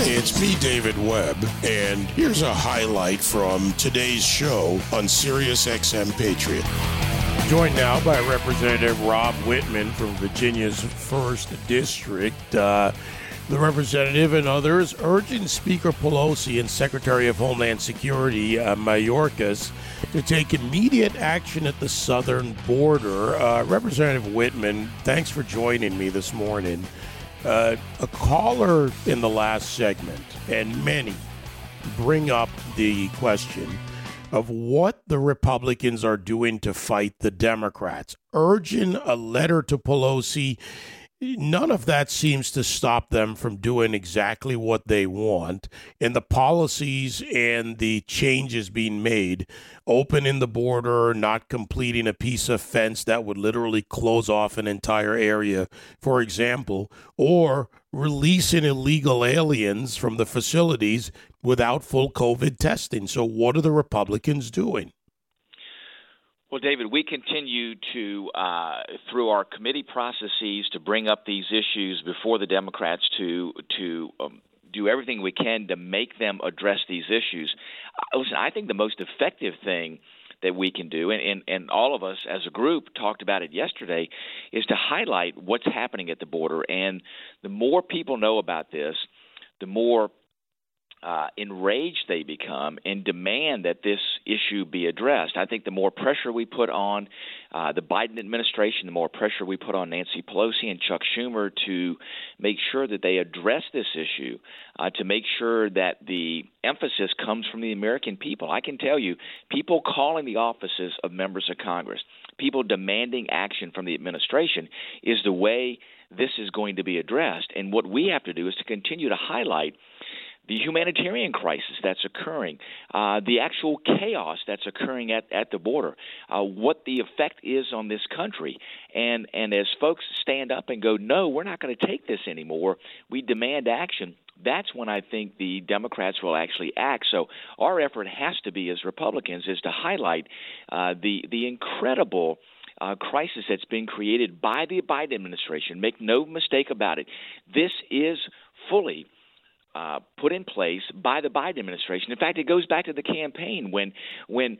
It's me, David Webb, and here's a highlight from today's show on Sirius XM Patriot. Joined now by Representative Rob Wittman from Virginia's 1st District. Uh, the representative and others urging Speaker Pelosi and Secretary of Homeland Security uh, Mayorkas to take immediate action at the southern border. Uh, Representative Wittman, thanks for joining me this morning. Uh, a caller in the last segment, and many bring up the question of what the Republicans are doing to fight the Democrats, urging a letter to Pelosi none of that seems to stop them from doing exactly what they want. And the policies and the changes being made, opening the border, not completing a piece of fence that would literally close off an entire area, for example, or releasing illegal aliens from the facilities without full COVID testing. So, what are the Republicans doing? Well, David, we continue to, uh, through our committee processes, to bring up these issues before the Democrats to to um, do everything we can to make them address these issues. Uh, listen, I think the most effective thing that we can do, and, and, and all of us as a group talked about it yesterday, is to highlight what's happening at the border. And the more people know about this, the more uh, enraged they become and demand that this issue be addressed. I think the more pressure we put on uh, the Biden administration, the more pressure we put on Nancy Pelosi and Chuck Schumer to make sure that they address this issue, uh, to make sure that the emphasis comes from the American people. I can tell you, people calling the offices of members of Congress, people demanding action from the administration, is the way this is going to be addressed. And what we have to do is to continue to highlight the humanitarian crisis that's occurring, uh, the actual chaos that's occurring at, at the border, uh, what the effect is on this country. And, and as folks stand up and go, no, we're not going to take this anymore, we demand action, that's when I think the Democrats will actually act. So our effort has to be, as Republicans, is to highlight uh, the, the incredible. Uh, crisis that's been created by the Biden administration. Make no mistake about it. This is fully uh, put in place by the Biden administration. In fact, it goes back to the campaign when, when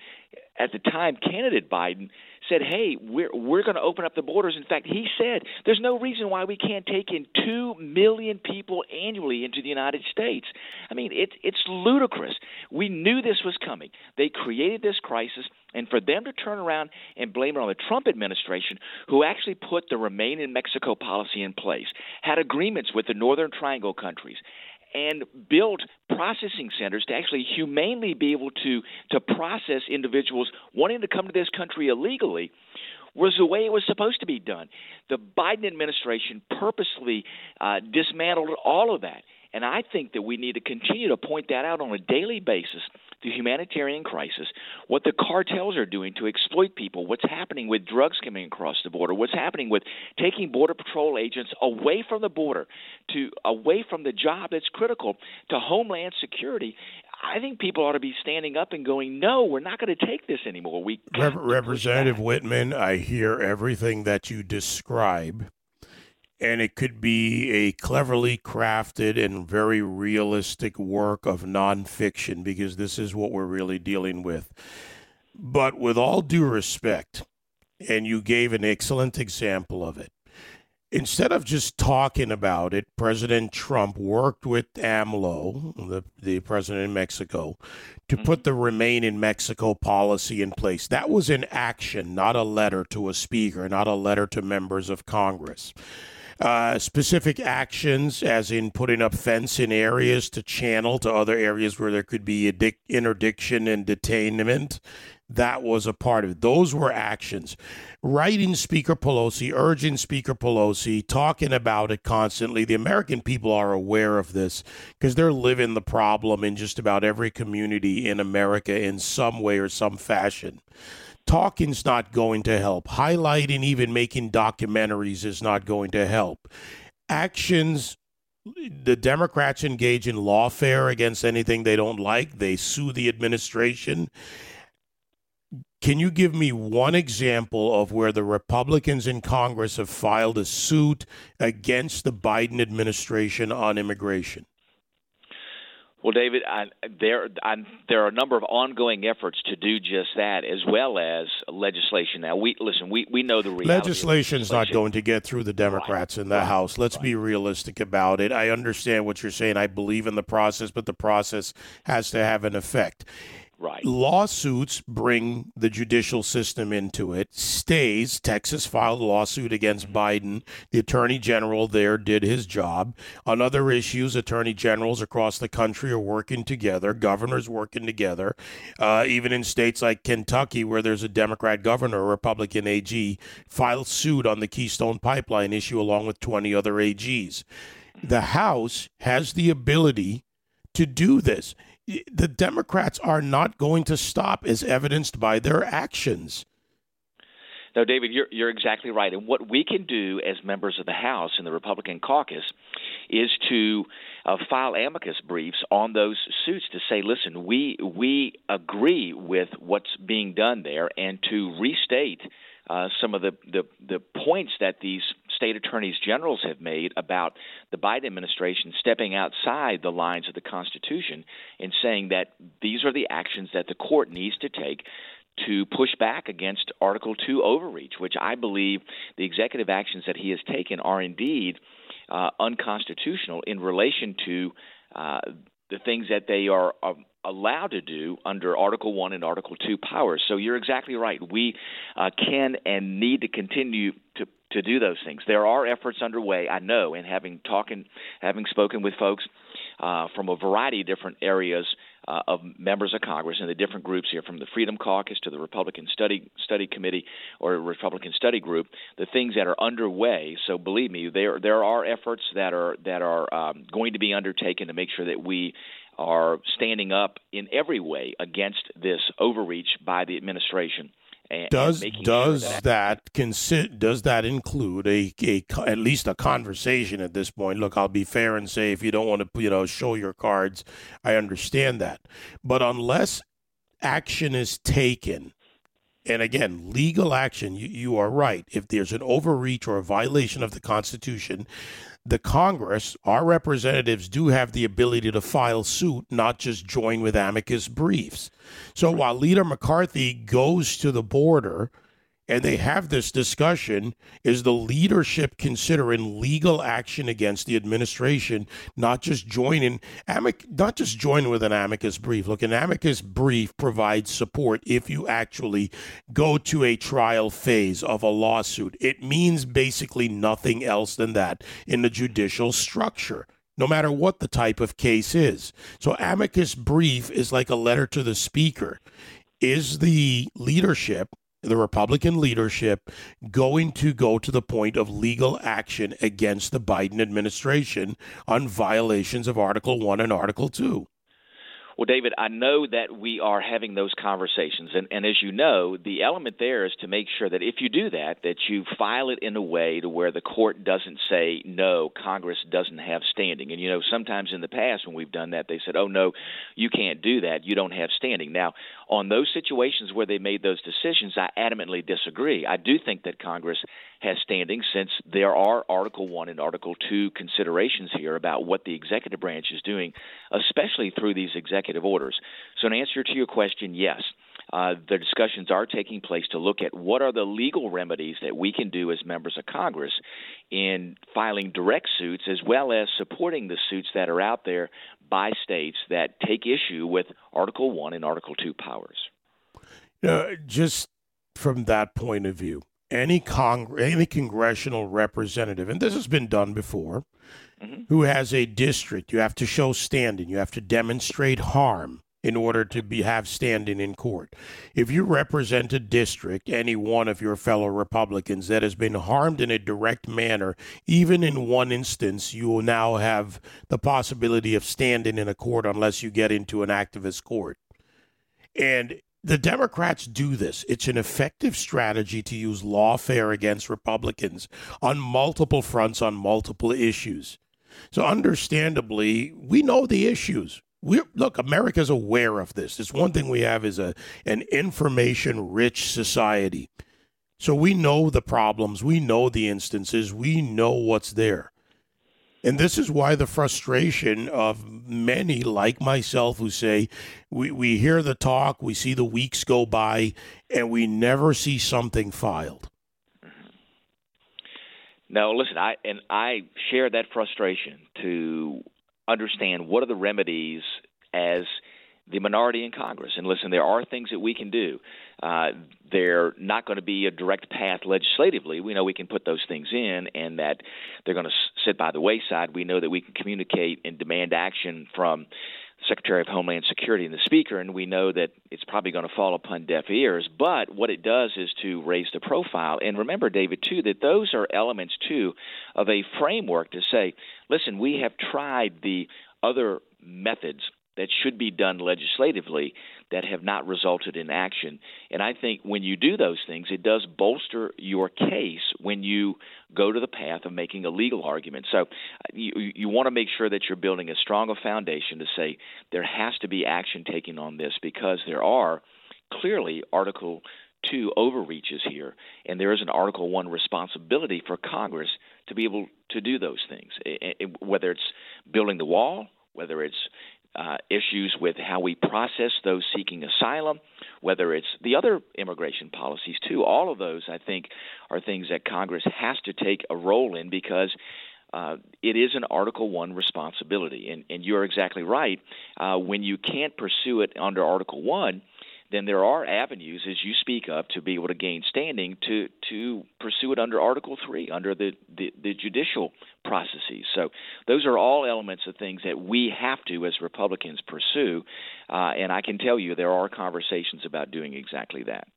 at the time, candidate Biden said, "Hey, we're we're going to open up the borders." In fact, he said, "There's no reason why we can't take in two million people annually into the United States." I mean, it's it's ludicrous. We knew this was coming. They created this crisis, and for them to turn around and blame it on the Trump administration, who actually put the Remain in Mexico policy in place, had agreements with the Northern Triangle countries, and built processing centers to actually humanely be able to to process individuals wanting to come to this country illegally was the way it was supposed to be done. The Biden administration purposely uh, dismantled all of that. And I think that we need to continue to point that out on a daily basis the humanitarian crisis, what the cartels are doing to exploit people, what's happening with drugs coming across the border, what's happening with taking border patrol agents away from the border to away from the job that's critical to homeland security. I think people ought to be standing up and going, "No, we're not going to take this anymore." We Rep- Representative Wittman, I hear everything that you describe and it could be a cleverly crafted and very realistic work of nonfiction because this is what we're really dealing with. But with all due respect, and you gave an excellent example of it, instead of just talking about it, President Trump worked with AMLO, the, the president in Mexico, to mm-hmm. put the Remain in Mexico policy in place. That was an action, not a letter to a speaker, not a letter to members of Congress uh, specific actions, as in putting up fence in areas to channel to other areas where there could be addic- interdiction and detainment. That was a part of it. Those were actions. Writing Speaker Pelosi, urging Speaker Pelosi, talking about it constantly. The American people are aware of this because they're living the problem in just about every community in America in some way or some fashion talking's not going to help. Highlighting, even making documentaries, is not going to help. Actions, the Democrats engage in lawfare against anything they don't like. They sue the administration. Can you give me one example of where the Republicans in Congress have filed a suit against the Biden administration on immigration? Well, David, I, there I, there are a number of ongoing efforts to do just that, as well as legislation. Now, we listen. We, we know the reality. Legislation is not going to get through the Democrats right. in the right. House. Let's right. be realistic about it. I understand what you're saying. I believe in the process, but the process has to have an effect. Right. Lawsuits bring the judicial system into it. Stays. Texas filed a lawsuit against mm-hmm. Biden. The attorney general there did his job. On other issues, attorney generals across the country are working together, mm-hmm. governors working together. Uh, even in states like Kentucky, where there's a Democrat governor, a Republican AG, filed suit on the Keystone Pipeline issue along with 20 other AGs. Mm-hmm. The House has the ability to do this the Democrats are not going to stop, as evidenced by their actions. No, David, you're you're exactly right. And what we can do as members of the House and the Republican caucus is to uh, file amicus briefs on those suits to say, listen, we we agree with what's being done there, and to restate uh, some of the, the the points that these state attorneys generals have made about the Biden administration stepping outside the lines of the Constitution and saying that these are the actions that the court needs to take to push back against Article 2 overreach, which I believe the executive actions that he has taken are indeed uh, unconstitutional in relation to uh, the things that they are uh, allowed to do under Article 1 and Article 2 powers. So you're exactly right. We uh, can and need to continue to to do those things. There are efforts underway, I know, and having talking, having spoken with folks uh, from a variety of different areas uh, of members of Congress and the different groups here, from the Freedom Caucus to the Republican Study Study Committee or Republican Study Group, the things that are underway. So believe me, there there are efforts that are that are um, going to be undertaken to make sure that we are standing up in every way against this overreach by the administration. And, does and does sure that, that consi- does that include a, a at least a conversation at this point? Look, I'll be fair and say if you don't want to you know show your cards, I understand that, but unless action is taken, and again, legal action, you, you are right. If there's an overreach or a violation of the Constitution, the Congress, our representatives do have the ability to file suit, not just join with amicus briefs. So while Leader McCarthy goes to the border and they have this discussion is the leadership considering legal action against the administration not just joining amic not just joining with an amicus brief look an amicus brief provides support if you actually go to a trial phase of a lawsuit it means basically nothing else than that in the judicial structure no matter what the type of case is. So, amicus brief is like a letter to the speaker. Is the leadership the Republican leadership going to go to the point of legal action against the Biden administration on violations of Article 1 and Article 2? Well, David, I know that we are having those conversations, and, and as you know, the element there is to make sure that if you do that, that you file it in a way to where the court doesn't say no, Congress doesn't have standing. And you know, sometimes in the past when we've done that, they said, "Oh no, you can't do that. You don't have standing." Now, on those situations where they made those decisions, I adamantly disagree. I do think that Congress has standing since there are Article 1 and Article 2 considerations here about what the executive branch is doing, especially through these executive orders. So, in answer to your question, yes. Uh, the discussions are taking place to look at what are the legal remedies that we can do as members of Congress in filing direct suits as well as supporting the suits that are out there by states that take issue with Article 1 and Article 2 powers. Uh, just from that point of view, any any congressional representative, and this has been done before, mm-hmm. who has a district, you have to show standing, you have to demonstrate harm in order to be have standing in court. If you represent a district, any one of your fellow Republicans that has been harmed in a direct manner, even in one instance, you will now have the possibility of standing in a court unless you get into an activist court. And the Democrats do this. It's an effective strategy to use lawfare against Republicans on multiple fronts, on multiple issues. So, understandably, we know the issues. We look, America's aware of this. It's one thing we have is a an information rich society. So we know the problems, we know the instances, we know what's there. And this is why the frustration of many like myself who say, we, we hear the talk, we see the weeks go by, and we never see something filed. Mm-hmm. No, listen, I and I share that frustration to understand what are the remedies as the minority in Congress. And listen, there are things that we can do. Uh, they're not going to be a direct path legislatively. We know we can put those things in, and that they're going to sit by the wayside. We know that we can communicate and demand action from Secretary of Homeland Security and the Speaker, and we know that it's probably going to fall upon deaf ears. But what it does is to raise the profile. And remember, David, too, that those are elements, too, of a framework to say, listen, we have tried the other methods that should be done legislatively that have not resulted in action. And I think when you do those things, it does bolster your case when you go to the path of making a legal argument. So you, you want to make sure that you're building a stronger foundation to say there has to be action taken on this because there are clearly Article 2 overreaches here, and there is an Article 1 responsibility for Congress to be able to do those things, whether it's building the wall, whether it's uh, issues with how we process those seeking asylum, whether it's the other immigration policies too. All of those, I think, are things that Congress has to take a role in because. Uh, it is an Article One responsibility, and, and you're exactly right. Uh, when you can't pursue it under Article One, then there are avenues, as you speak of, to be able to gain standing to to pursue it under Article Three, under the, the, the judicial processes. So those are all elements of things that we have to, as Republicans, pursue. Uh, and I can tell you there are conversations about doing exactly that.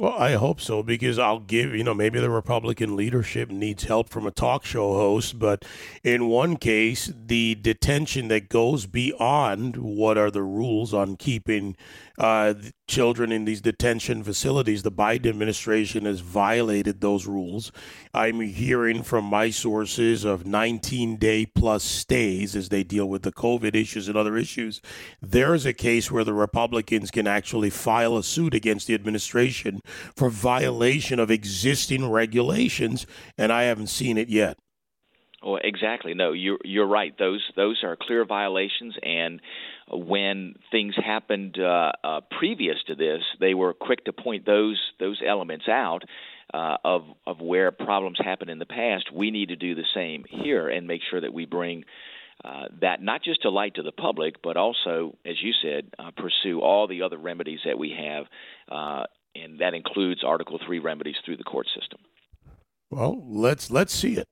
Well, I hope so because I'll give, you know, maybe the Republican leadership needs help from a talk show host, but in one case, the detention that goes beyond what are the rules on keeping uh, children in these detention facilities. The Biden administration has violated those rules. I'm hearing from my sources of 19 day plus stays as they deal with the COVID issues and other issues. There is a case where the Republicans can actually file a suit against the administration for violation of existing regulations, and I haven't seen it yet. Well, exactly. No, you're you're right. Those those are clear violations, and when things happened uh, uh, previous to this, they were quick to point those those elements out uh, of of where problems happened in the past. We need to do the same here and make sure that we bring. Uh, that not just to light to the public, but also, as you said, uh, pursue all the other remedies that we have, uh, and that includes Article Three remedies through the court system. Well, let's let's see it.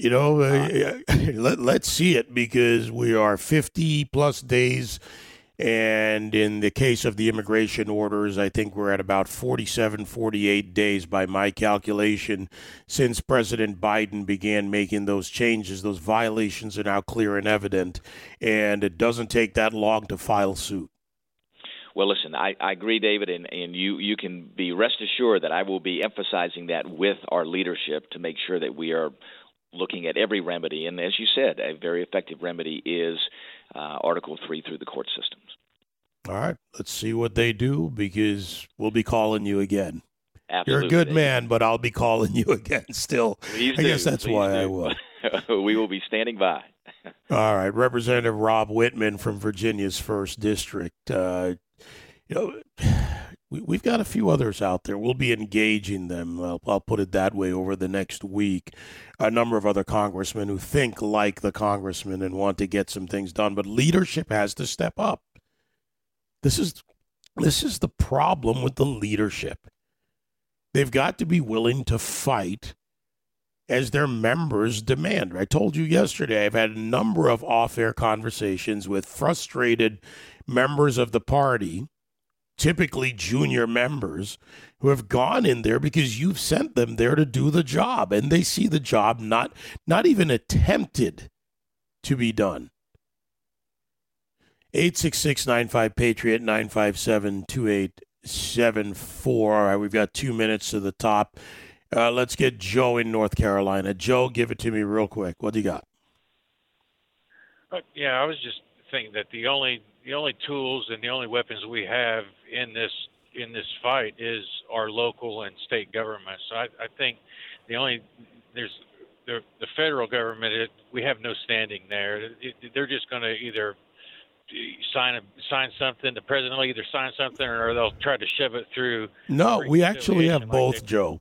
You know, uh, let, let's see it because we are 50 plus days. And in the case of the immigration orders, I think we're at about 47, 48 days by my calculation since President Biden began making those changes. Those violations are now clear and evident. And it doesn't take that long to file suit. Well, listen, I, I agree, David, and, and you, you can be rest assured that I will be emphasizing that with our leadership to make sure that we are looking at every remedy. And as you said, a very effective remedy is uh, Article 3 through the court systems. All right. Let's see what they do because we'll be calling you again. Absolutely. You're a good man, but I'll be calling you again still. Please I do. guess that's Please why do. I will. we will be standing by. All right. Representative Rob Wittman from Virginia's 1st District. Uh, you know, we, have got a few others out there. We'll be engaging them. I'll, I'll put it that way over the next week. A number of other congressmen who think like the congressman and want to get some things done, but leadership has to step up. This is this is the problem with the leadership. They've got to be willing to fight as their members demand. I told you yesterday, I've had a number of off air conversations with frustrated members of the party typically junior members who have gone in there because you've sent them there to do the job and they see the job not not even attempted to be done. 866-95 patriot 957-2874 all right we've got two minutes to the top. Uh, let's get joe in north carolina. Joe give it to me real quick. What do you got? Uh, yeah i was just thinking that the only the only tools and the only weapons we have in this in this fight is our local and state governments. So I, I think the only there's the the federal government, it, we have no standing there. It, it, they're just going to either sign a, sign something. The president will either sign something or they'll try to shove it through. No, we actually have both, like Joe.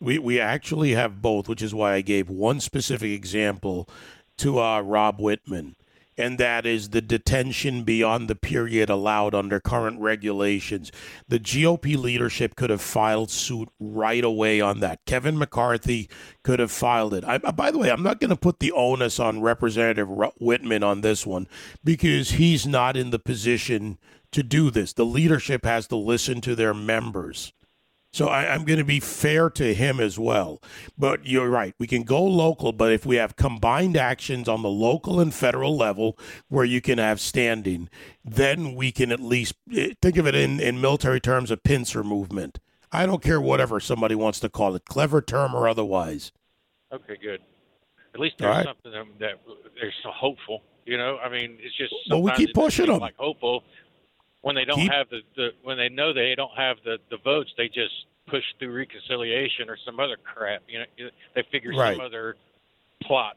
We we actually have both, which is why I gave one specific example to uh, Rob Wittman and that is the detention beyond the period allowed under current regulations. The GOP leadership could have filed suit right away on that. Kevin McCarthy could have filed it. I, uh, by the way, I'm not going to put the onus on Representative Wittman on this one because he's not in the position to do this. The leadership has to listen to their members. So I, am going to be fair to him as well. But you're right. We can go local, but if we have combined actions on the local and federal level where you can have standing, then we can at least eh, think of it in, in military terms of pincer movement. I don't care whatever somebody wants to call it, clever term or otherwise. Okay, good. At least there's right. something that, that there's so hopeful. You know, I mean, it's just. Well, we keep pushing them. Like hopeful, when they don't Keep, have the, the when they know they don't have the the votes, they just push through reconciliation or some other crap. You know, they figure right. some other plot.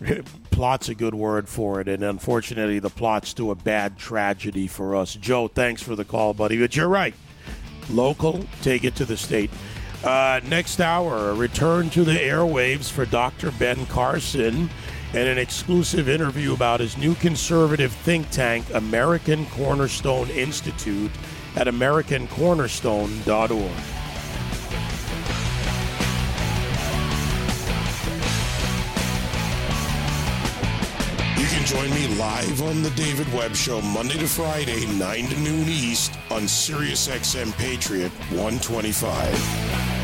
Plot's a good word for it, and unfortunately, the plot's do a bad tragedy for us. Joe, thanks for the call, buddy. But you're right. Local, take it to the state. Uh, next hour, a return to the airwaves for Dr. Ben Carson and an exclusive interview about his new conservative think tank, American Cornerstone Institute, at AmericanCornerstone.org. You can join me live on The David Webb Show Monday to Friday, 9 to noon East on SiriusXM Patriot 125.